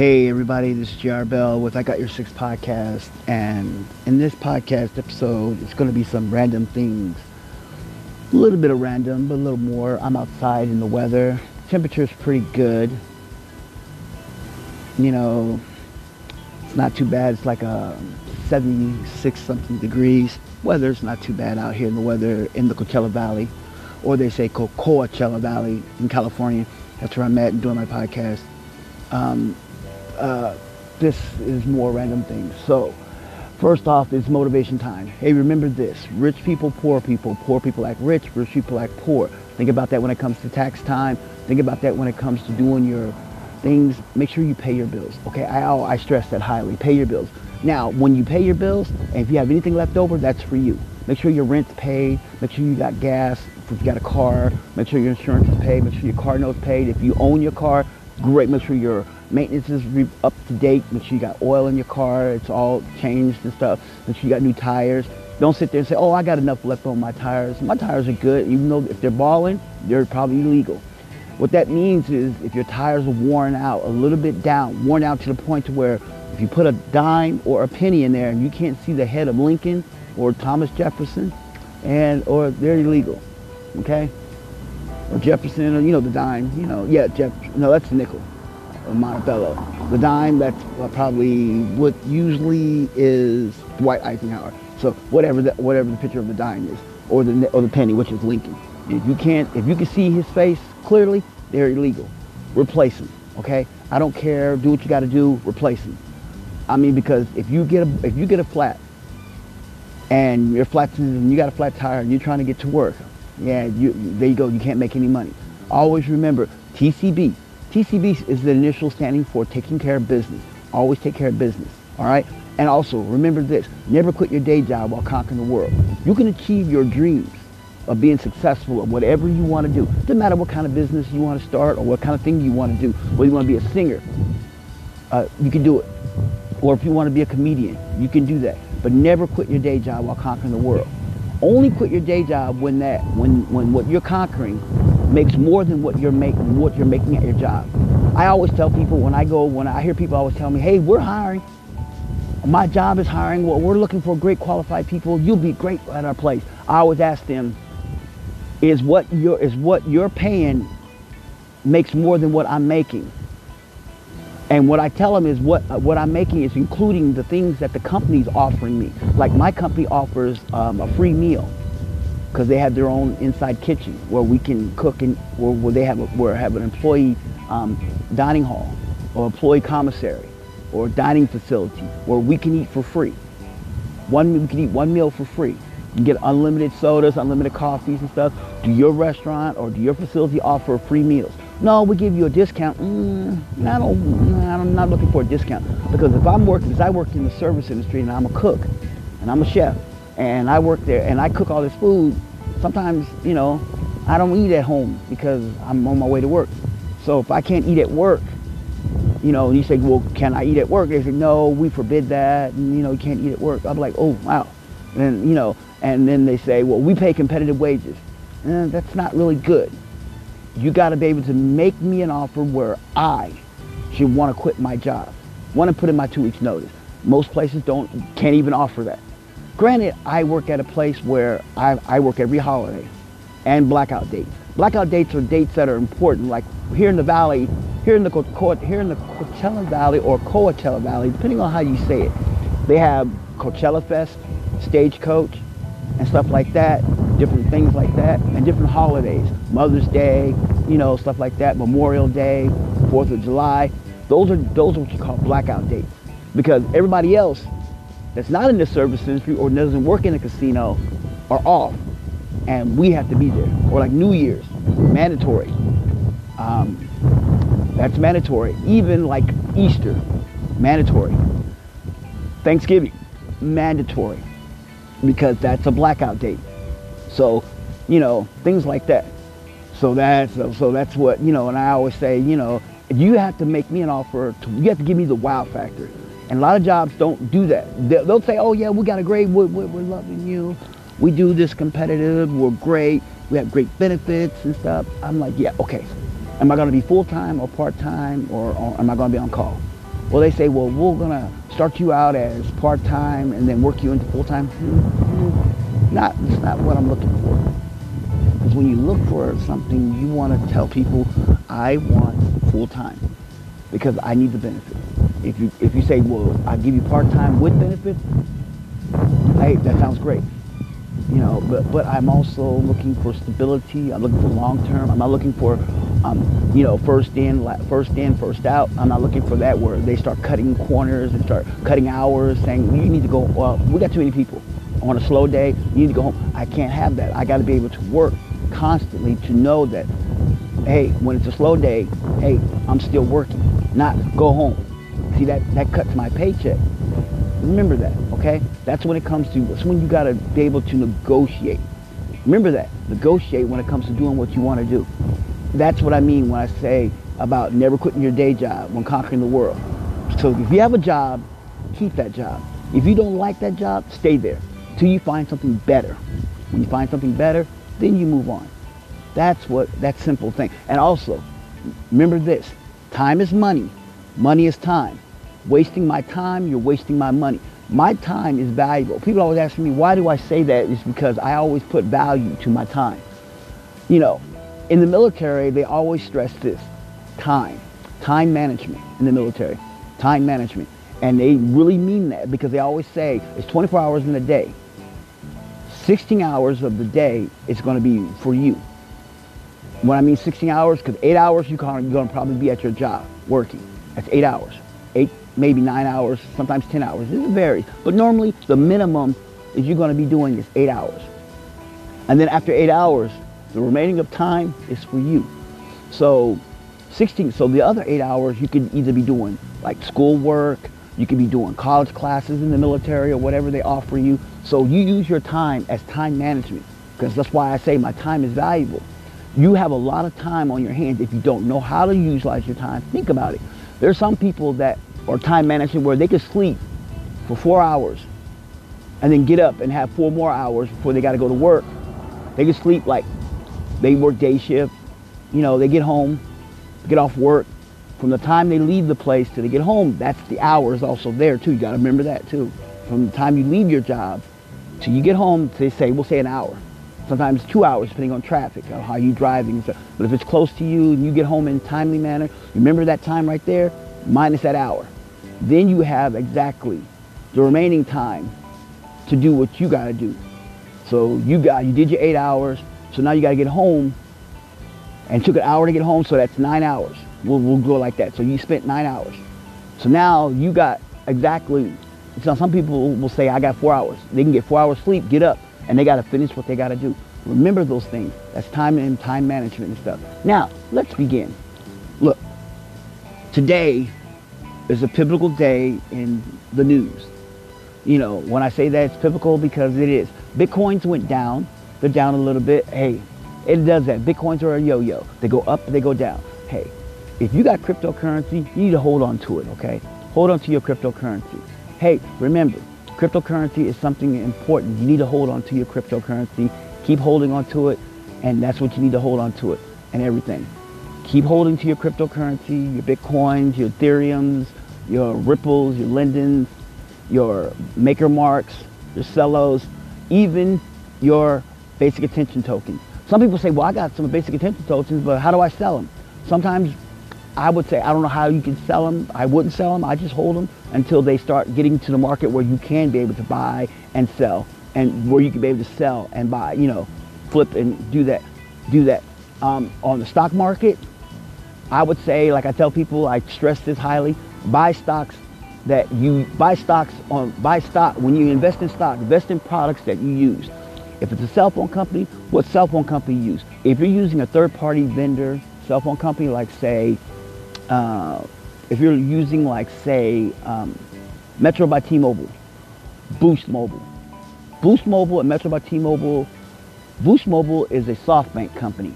Hey everybody, this is JR Bell with I Got Your Six podcast, and in this podcast episode, it's going to be some random things. A little bit of random, but a little more. I'm outside in the weather. Temperature's pretty good. You know, it's not too bad. It's like a 76 something degrees. Weather's not too bad out here in the weather in the Coachella Valley, or they say Coachella Valley in California. That's where I'm at and doing my podcast. Um, uh, this is more random things. So, first off is motivation time. Hey, remember this. Rich people, poor people. Poor people act rich, rich people act poor. Think about that when it comes to tax time. Think about that when it comes to doing your things. Make sure you pay your bills. Okay, I, I stress that highly. Pay your bills. Now, when you pay your bills, and if you have anything left over, that's for you. Make sure your rent's paid. Make sure you got gas. If you got a car, make sure your insurance is paid. Make sure your car note's paid. If you own your car, great. Make sure your maintenance is up to date. Make sure you got oil in your car. It's all changed and stuff. Make sure you got new tires. Don't sit there and say, oh, I got enough left on my tires. My tires are good, even though if they're balling, they're probably illegal. What that means is if your tires are worn out, a little bit down, worn out to the point to where if you put a dime or a penny in there and you can't see the head of Lincoln or Thomas Jefferson, and or they're illegal, okay? Or Jefferson, or you know the dime, you know, yeah, Jeff. No, that's a nickel of Monticello. The dime, that's uh, probably what usually is Dwight Eisenhower. So whatever the, whatever the picture of the dime is, or the, or the penny, which is Lincoln. If you can't, if you can see his face clearly, they're illegal. Replace them, okay? I don't care, do what you gotta do, replace them. I mean, because if you get a, if you get a flat, and your flat, and you got a flat tire, and you're trying to get to work, yeah, you, there you go, you can't make any money. Always remember, TCB, TCB is the initial standing for taking care of business. Always take care of business, all right? And also, remember this, never quit your day job while conquering the world. You can achieve your dreams of being successful at whatever you want to do. Doesn't matter what kind of business you want to start or what kind of thing you want to do. Whether you want to be a singer, uh, you can do it. Or if you want to be a comedian, you can do that. But never quit your day job while conquering the world. Only quit your day job when that, when, when what you're conquering makes more than what you're making what you're making at your job. I always tell people when I go when I hear people always tell me, "Hey, we're hiring. My job is hiring. Well, we're looking for great qualified people. You'll be great at our place." I always ask them, "Is what you're is what you're paying makes more than what I'm making?" And what I tell them is what what I'm making is including the things that the company's offering me. Like my company offers um, a free meal because they have their own inside kitchen where we can cook and where, where they have a, where have an employee um, dining hall or employee commissary or dining facility where we can eat for free. One we can eat one meal for free. You can get unlimited sodas, unlimited coffees and stuff. Do your restaurant or do your facility offer free meals? No, we give you a discount. Mm, I don't, I'm not looking for a discount because if I'm working, because I work in the service industry and I'm a cook and I'm a chef and I work there and I cook all this food. Sometimes, you know, I don't eat at home because I'm on my way to work. So if I can't eat at work, you know, and you say, well, can I eat at work? They say, no, we forbid that, and you know, you can't eat at work. I'm like, oh, wow. And you know, and then they say, well, we pay competitive wages. Eh, that's not really good. You got to be able to make me an offer where I should want to quit my job, want to put in my two weeks notice. Most places don't, can't even offer that. Granted, I work at a place where I, I work every holiday and blackout dates. Blackout dates are dates that are important. Like here in the valley, here in the here in the Coachella Valley or Coachella Valley, depending on how you say it, they have Coachella Fest, Stagecoach, and stuff like that. Different things like that, and different holidays. Mother's Day, you know, stuff like that. Memorial Day, Fourth of July. Those are those are what you call blackout dates, because everybody else that's not in the service industry or doesn't work in a casino are off. And we have to be there. Or like New Year's, mandatory. Um, that's mandatory. Even like Easter, mandatory. Thanksgiving, mandatory. Because that's a blackout date. So, you know, things like that. So that's so that's what you know. And I always say, you know, you have to make me an offer. To, you have to give me the wow factor. And a lot of jobs don't do that. They'll say, oh yeah, we got a great, we're, we're, loving you. We do this competitive, we're great. We have great benefits and stuff. I'm like, yeah, okay. Am I gonna be full-time or part-time or, or am I gonna be on call? Well, they say, well, we're gonna start you out as part-time and then work you into full-time. Mm-hmm. Not, it's not what I'm looking for. Because when you look for something, you want to tell people, I want full-time because I need the benefit. If you if you say, well, I give you part-time with benefit, hey, that sounds great. You know, but but I'm also looking for stability. I'm looking for long-term. I'm not looking for, um, you know, first in, first in, first out. I'm not looking for that where they start cutting corners and start cutting hours, saying you need to go. Well, we got too many people on a slow day. You need to go home. I can't have that. I got to be able to work constantly to know that, hey, when it's a slow day, hey, I'm still working. Not go home See, that, that cuts my paycheck. Remember that, okay? That's when it comes to, that's when you got to be able to negotiate. Remember that. Negotiate when it comes to doing what you want to do. That's what I mean when I say about never quitting your day job when conquering the world. So if you have a job, keep that job. If you don't like that job, stay there till you find something better. When you find something better, then you move on. That's what, that simple thing. And also, remember this, time is money. Money is time. Wasting my time, you're wasting my money. My time is valuable. People always ask me, why do I say that? It's because I always put value to my time. You know, in the military, they always stress this, time. Time management in the military. Time management. And they really mean that because they always say it's 24 hours in a day. 16 hours of the day is going to be for you. When I mean 16 hours, because eight hours you're going to probably be at your job working. That's eight hours. Eight, maybe nine hours, sometimes 10 hours. It varies. But normally the minimum is you're going to be doing is eight hours. And then after eight hours, the remaining of time is for you. So 16, so the other eight hours you could either be doing like school work, you could be doing college classes in the military or whatever they offer you. So you use your time as time management because that's why I say my time is valuable. You have a lot of time on your hands if you don't know how to utilize your time. Think about it. There's some people that are time management where they can sleep for four hours and then get up and have four more hours before they got to go to work. They can sleep like they work day shift. You know, they get home, get off work. From the time they leave the place till they get home, that's the hours also there too. You got to remember that too. From the time you leave your job till you get home, they say, we'll say an hour. Sometimes two hours depending on traffic or how you driving. But if it's close to you and you get home in a timely manner, remember that time right there, minus that hour. Then you have exactly the remaining time to do what you got to do. So you got, you did your eight hours, so now you got to get home and took an hour to get home, so that's nine hours. We'll, we'll go like that. So you spent nine hours. So now you got exactly, so some people will say, I got four hours. They can get four hours sleep, get up, and they got to finish what they got to do. Remember those things. That's time and time management and stuff. Now, let's begin. Look, today is a pivotal day in the news. You know, when I say that it's pivotal because it is. Bitcoins went down. They're down a little bit. Hey, it does that. Bitcoins are a yo-yo. They go up, they go down. Hey, if you got cryptocurrency, you need to hold on to it, okay? Hold on to your cryptocurrency. Hey, remember, cryptocurrency is something important. You need to hold on to your cryptocurrency. Keep holding on to it, and that's what you need to hold on to it and everything. Keep holding to your cryptocurrency, your Bitcoins, your Ethereums, your Ripples, your Lindens, your Maker Marks, your Celos, even your basic attention tokens. Some people say, well, I got some basic attention tokens, but how do I sell them? Sometimes I would say, I don't know how you can sell them. I wouldn't sell them. I just hold them until they start getting to the market where you can be able to buy and sell and where you can be able to sell and buy, you know, flip and do that, do that. Um, on the stock market, I would say, like I tell people, I stress this highly, buy stocks that you, buy stocks on, buy stock, when you invest in stock, invest in products that you use. If it's a cell phone company, what cell phone company you use? If you're using a third party vendor, cell phone company like say, uh, if you're using like say, um, Metro by T-Mobile, Boost Mobile. Boost Mobile and Metro by T-Mobile, Boost Mobile is a SoftBank company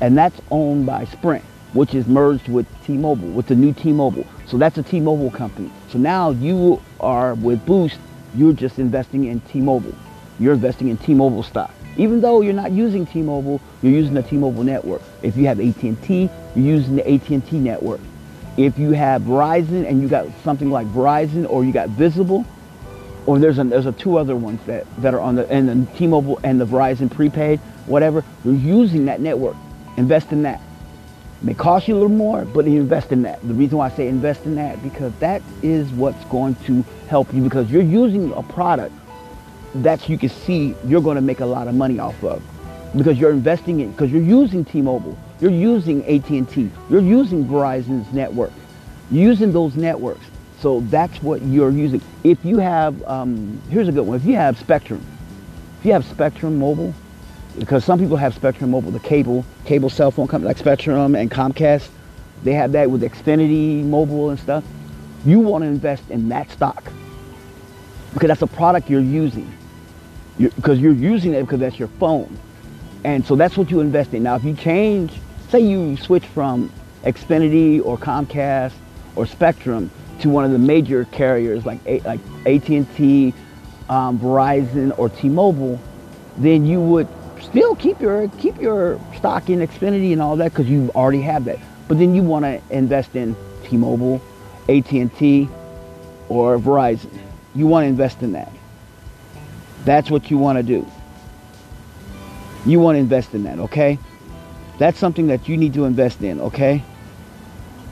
and that's owned by Sprint which is merged with T-Mobile, with the new T-Mobile. So that's a T-Mobile company. So now you are with Boost, you're just investing in T-Mobile. You're investing in T-Mobile stock. Even though you're not using T-Mobile, you're using the T-Mobile network. If you have AT&T, you're using the AT&T network. If you have Verizon and you got something like Verizon or you got Visible, or there's a, there's a two other ones that, that are on the, and the T-Mobile and the Verizon prepaid, whatever, you're using that network. Invest in that. May cost you a little more, but invest in that. The reason why I say invest in that, because that is what's going to help you because you're using a product that you can see you're going to make a lot of money off of because you're investing in, because you're using T-Mobile, you're using AT&T, you're using Verizon's network, you're using those networks. So that's what you're using. If you have, um, here's a good one. If you have Spectrum, if you have Spectrum Mobile, because some people have Spectrum Mobile, the cable, cable cell phone company like Spectrum and Comcast, they have that with Xfinity Mobile and stuff. You want to invest in that stock because that's a product you're using. You're, because you're using it because that's your phone. And so that's what you invest in. Now, if you change, say you switch from Xfinity or Comcast or Spectrum to one of the major carriers like like AT&T, um, Verizon, or T-Mobile, then you would still keep your keep your stock in Xfinity and all that because you already have that. But then you want to invest in T-Mobile, AT&T, or Verizon. You want to invest in that. That's what you want to do. You want to invest in that, okay? That's something that you need to invest in, okay?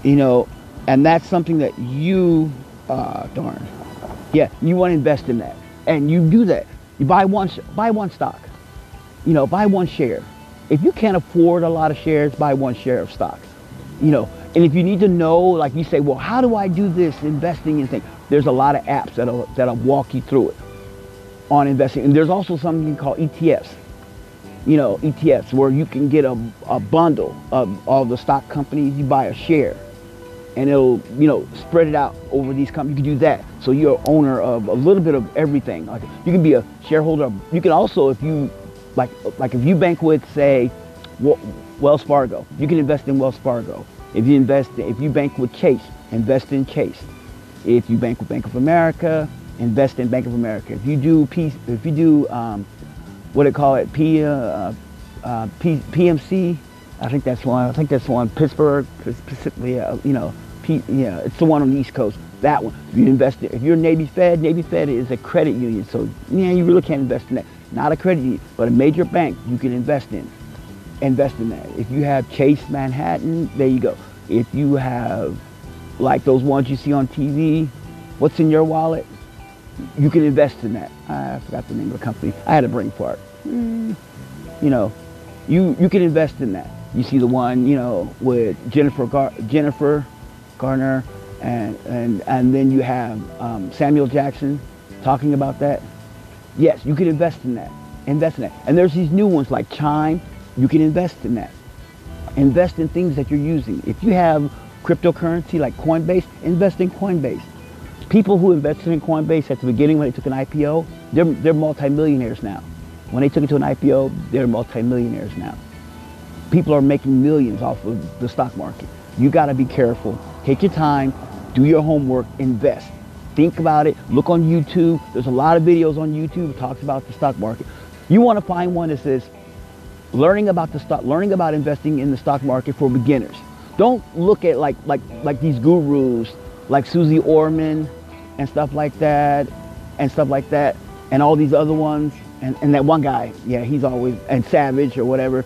You know, and that's something that you, uh, darn, yeah, you want to invest in that, and you do that. You buy one, buy one stock. You know, buy one share. If you can't afford a lot of shares, buy one share of stocks. You know, and if you need to know, like you say, well, how do I do this investing in things? There's a lot of apps that'll that'll walk you through it on investing, and there's also something called ETFs. You know, ETFs where you can get a, a bundle of all the stock companies. You buy a share and it'll you know spread it out over these companies. You can do that. So you're owner of a little bit of everything. Like you can be a shareholder. You can also, if you like, like if you bank with say Wells Fargo, you can invest in Wells Fargo. If you invest, if you bank with Chase, invest in Chase. If you bank with Bank of America, invest in Bank of America. If you do P, if you do um, what they call it, P, uh, uh, P, PNC, I think that's one. I think that's one. Pittsburgh, specifically, uh, you know, P, yeah, it's the one on the East Coast. That one. If you invest, in, if you're Navy Fed, Navy Fed is a credit union, so yeah, you really can't invest in that. Not a credit union, but a major bank you can invest in. Invest in that. If you have Chase Manhattan, there you go. If you have like those ones you see on TV, what's in your wallet? You can invest in that. I forgot the name of the company. I had a brain fart. Mm. You know, you you can invest in that. You see the one, you know, with Jennifer Gar- Jennifer Garner, and and and then you have um, Samuel Jackson talking about that. Yes, you can invest in that. Invest in that. And there's these new ones like Chime. You can invest in that. Invest in things that you're using. If you have cryptocurrency like Coinbase, invest in Coinbase. People who invested in Coinbase at the beginning when they took an IPO, they're, they're multimillionaires now. When they took it to an IPO, they're multimillionaires now people are making millions off of the stock market. You got to be careful. Take your time, do your homework, invest. Think about it. Look on YouTube. There's a lot of videos on YouTube that talks about the stock market. You want to find one that says learning about the stock, learning about investing in the stock market for beginners. Don't look at like like like these gurus like Suze Orman and stuff like that and stuff like that and all these other ones and, and that one guy, yeah, he's always and Savage or whatever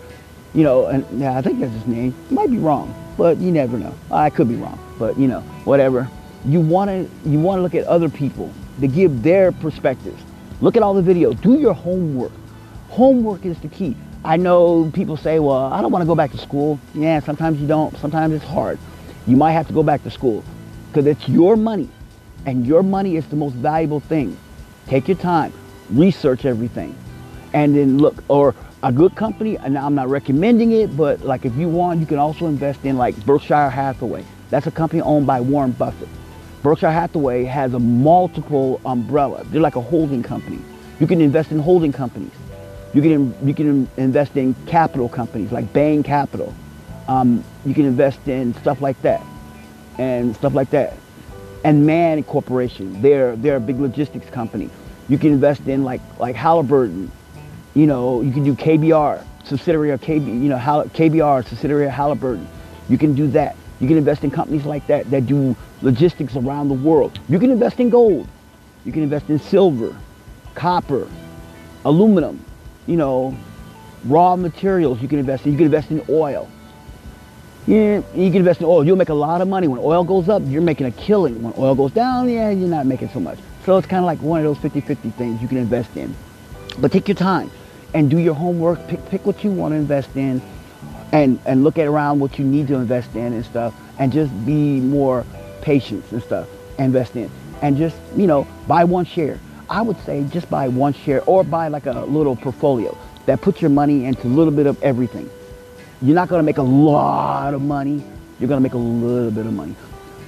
you know, and yeah, I think that's his name. Might be wrong, but you never know. I could be wrong, but you know, whatever. You want to you want to look at other people to give their perspectives. Look at all the videos. Do your homework. Homework is the key. I know people say, well, I don't want to go back to school. Yeah, sometimes you don't. Sometimes it's hard. You might have to go back to school because it's your money and your money is the most valuable thing. Take your time, research everything, and then look, or a good company, and I'm not recommending it, but like if you want, you can also invest in like Berkshire Hathaway. That's a company owned by Warren Buffett. Berkshire Hathaway has a multiple umbrella. They're like a holding company. You can invest in holding companies. You can, you can invest in capital companies like Bain Capital. Um, you can invest in stuff like that and stuff like that. And Mann Corporation, they're, they're a big logistics company. You can invest in like, like Halliburton, you know, you can do KBR, subsidiary of KB, you know, KBR, subsidiary of Halliburton. You can do that. You can invest in companies like that that do logistics around the world. You can invest in gold. You can invest in silver, copper, aluminum, you know, raw materials you can invest in. You can invest in oil. Yeah, you can invest in oil. You'll make a lot of money. When oil goes up, you're making a killing. When oil goes down, yeah, you're not making so much. So it's kind of like one of those 50-50 things you can invest in. But take your time and do your homework. Pick, pick what you want to invest in and, and look at around what you need to invest in and stuff and just be more patient and stuff. Invest in. And just, you know, buy one share. I would say just buy one share or buy like a little portfolio that puts your money into a little bit of everything. You're not going to make a lot of money. You're going to make a little bit of money.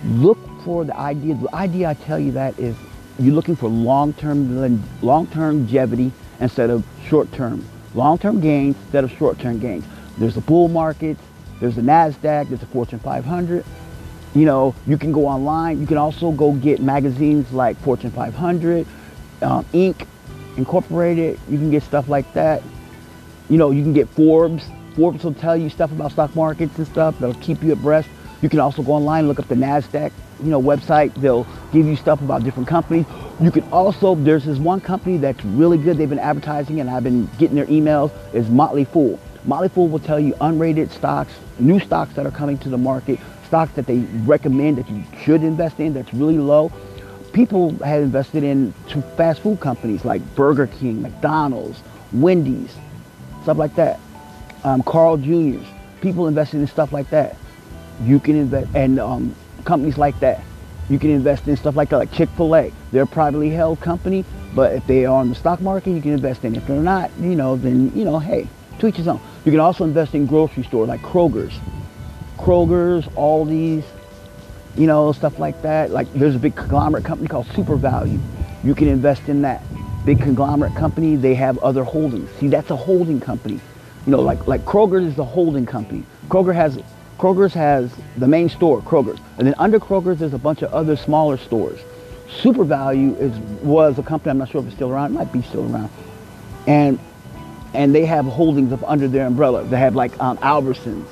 Look for the idea. The idea I tell you that is you're looking for long-term long-term longevity instead of short-term. Long-term gains instead of short-term gains. There's a bull market. There's the NASDAQ. There's the Fortune 500. You know, you can go online. You can also go get magazines like Fortune 500, um, Inc., Incorporated. You can get stuff like that. You know, you can get Forbes. Forbes will tell you stuff about stock markets and stuff. That'll keep you abreast. You can also go online, and look up the NASDAQ, you know, website. They'll give you stuff about different companies. You can also, there's this one company that's really good. They've been advertising and I've been getting their emails is Motley Fool. Motley Fool will tell you unrated stocks, new stocks that are coming to the market, stocks that they recommend that you should invest in that's really low. People have invested in fast food companies like Burger King, McDonald's, Wendy's, stuff like that. Um, Carl Jr.'s, people invested in stuff like that. You can invest, and um, companies like that. You can invest in stuff like like Chick-fil-A. They're a privately held company, but if they are on the stock market, you can invest in. If they're not, you know, then, you know, hey, each his own. You can also invest in grocery stores like Kroger's. Kroger's, Aldi's, you know, stuff like that. Like there's a big conglomerate company called SuperValu. You can invest in that big conglomerate company, they have other holdings. See, that's a holding company. You know, like, like Kroger is the holding company. Kroger has, Kroger's has the main store, Kroger's. And then under Kroger's, there's a bunch of other smaller stores. SuperValu is, was a company, I'm not sure if it's still around, it might be still around. And, and they have holdings up under their umbrella. They have like um, Albertsons,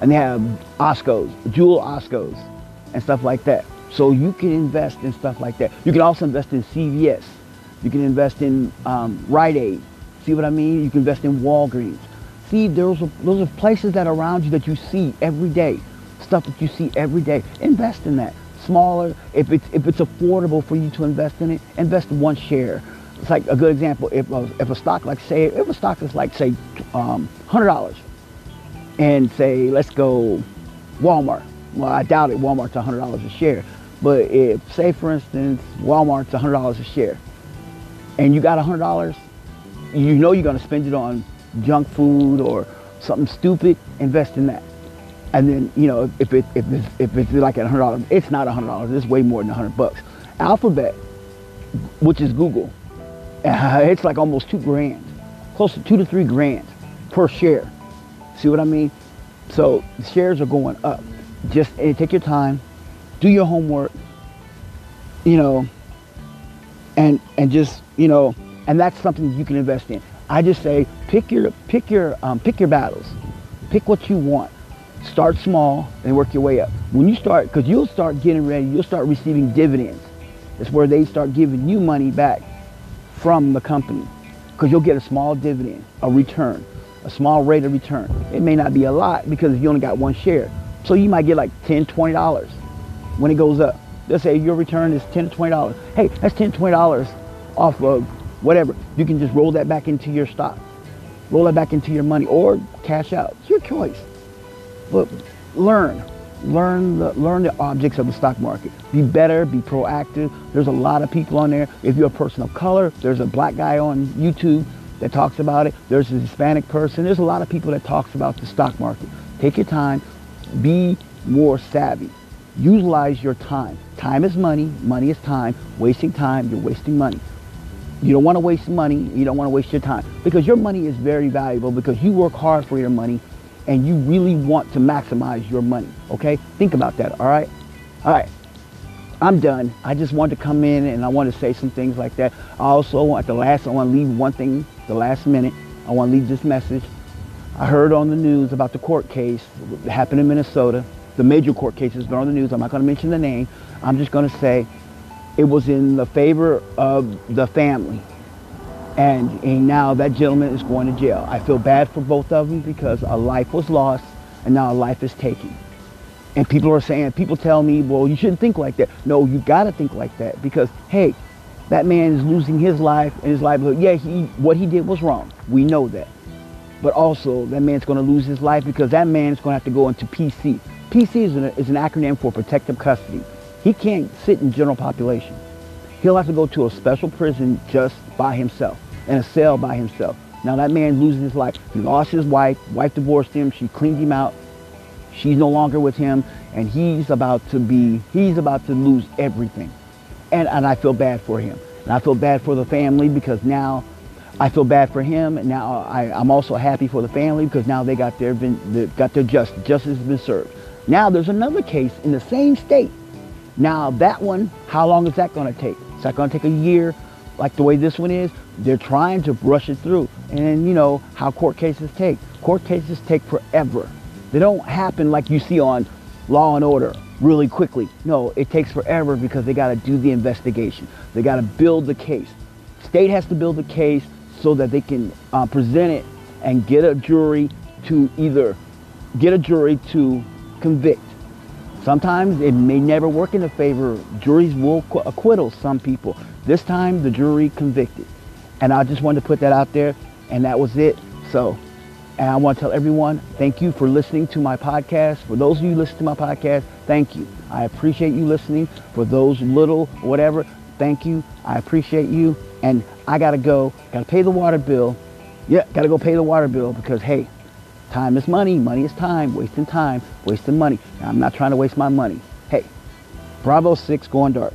and they have Oscos, Jewel Oscos, and stuff like that. So you can invest in stuff like that. You can also invest in CVS. You can invest in um, Rite Aid. See what I mean? You can invest in Walgreens. See, those those are places that are around you that you see every day. Stuff that you see every day. Invest in that. Smaller, if it's, if it's affordable for you to invest in it, invest one share. It's like a good example. If a, if a stock, like say, if a stock is like say um, $100 and say, let's go Walmart. Well, I doubt it, Walmart's $100 a share. But if, say for instance, Walmart's $100 a share, and you got $100, you know you're going to spend it on junk food or something stupid, invest in that. And then, you know, if, it, if, it's, if it's like at $100, it's not a $100, it's way more than a 100 bucks. Alphabet, which is Google, uh, it's like almost two grand, close to two to three grand per share. See what I mean? So shares are going up. Just take your time, do your homework, you know, and and just you know, and that's something you can invest in. I just say pick your pick your um, pick your battles, pick what you want. Start small and work your way up. When you start, because you'll start getting ready, you'll start receiving dividends. It's where they start giving you money back from the company, because you'll get a small dividend, a return, a small rate of return. It may not be a lot because you only got one share, so you might get like 10 20 dollars when it goes up. Let's say your return is 10 to $20. Hey, that's 10 to $20 off of whatever. You can just roll that back into your stock. Roll that back into your money or cash out. It's your choice. But learn. Learn the, learn the objects of the stock market. Be better, be proactive. There's a lot of people on there. If you're a person of color, there's a black guy on YouTube that talks about it. There's a Hispanic person. There's a lot of people that talks about the stock market. Take your time. Be more savvy. Utilize your time. Time is money. Money is time. Wasting time, you're wasting money. You don't want to waste money. You don't want to waste your time because your money is very valuable because you work hard for your money and you really want to maximize your money. Okay? Think about that. All right? All right. I'm done. I just want to come in and I want to say some things like that. I also, at the last, I want to leave one thing, the last minute. I want to leave this message. I heard on the news about the court case that happened in Minnesota the major court case that are on the news. I'm not going to mention the name. I'm just going to say it was in the favor of the family. And, and now that gentleman is going to jail. I feel bad for both of them because a life was lost and now a life is taken. And people are saying, people tell me, well, you shouldn't think like that. No, you got to think like that because, hey, that man is losing his life and his livelihood. Yeah, he, what he did was wrong. We know that. But also, that man's going to lose his life because that man's going to have to go into PC. PC is an, is an acronym for protective custody. He can't sit in general population. He'll have to go to a special prison just by himself, in a cell by himself. Now that man loses his life. He lost his wife. Wife divorced him. She cleaned him out. She's no longer with him, and he's about to be, he's about to lose everything. And, and I feel bad for him. And I feel bad for the family because now I feel bad for him. And now I, I'm also happy for the family because now they got their, been, got their justice. justice has been served. Now there's another case in the same state. Now that one, how long is that going to take? Is that going to take a year like the way this one is? They're trying to rush it through. And you know how court cases take. Court cases take forever. They don't happen like you see on Law and Order really quickly. No, it takes forever because they got to do the investigation. They got to build the case. State has to build the case so that they can uh, present it and get a jury to either get a jury to convict. Sometimes it may never work in the favor. Juries will acquittal some people. This time the jury convicted. And I just wanted to put that out there and that was it. So and I want to tell everyone, thank you for listening to my podcast. For those of you listen to my podcast, thank you. I appreciate you listening. For those little, whatever, thank you. I appreciate you. And I got to go. Got to pay the water bill. Yeah, got to go pay the water bill because, hey, time is money. Money is time. Wasting time, wasting money. Now, I'm not trying to waste my money. Hey, Bravo 6 going dark.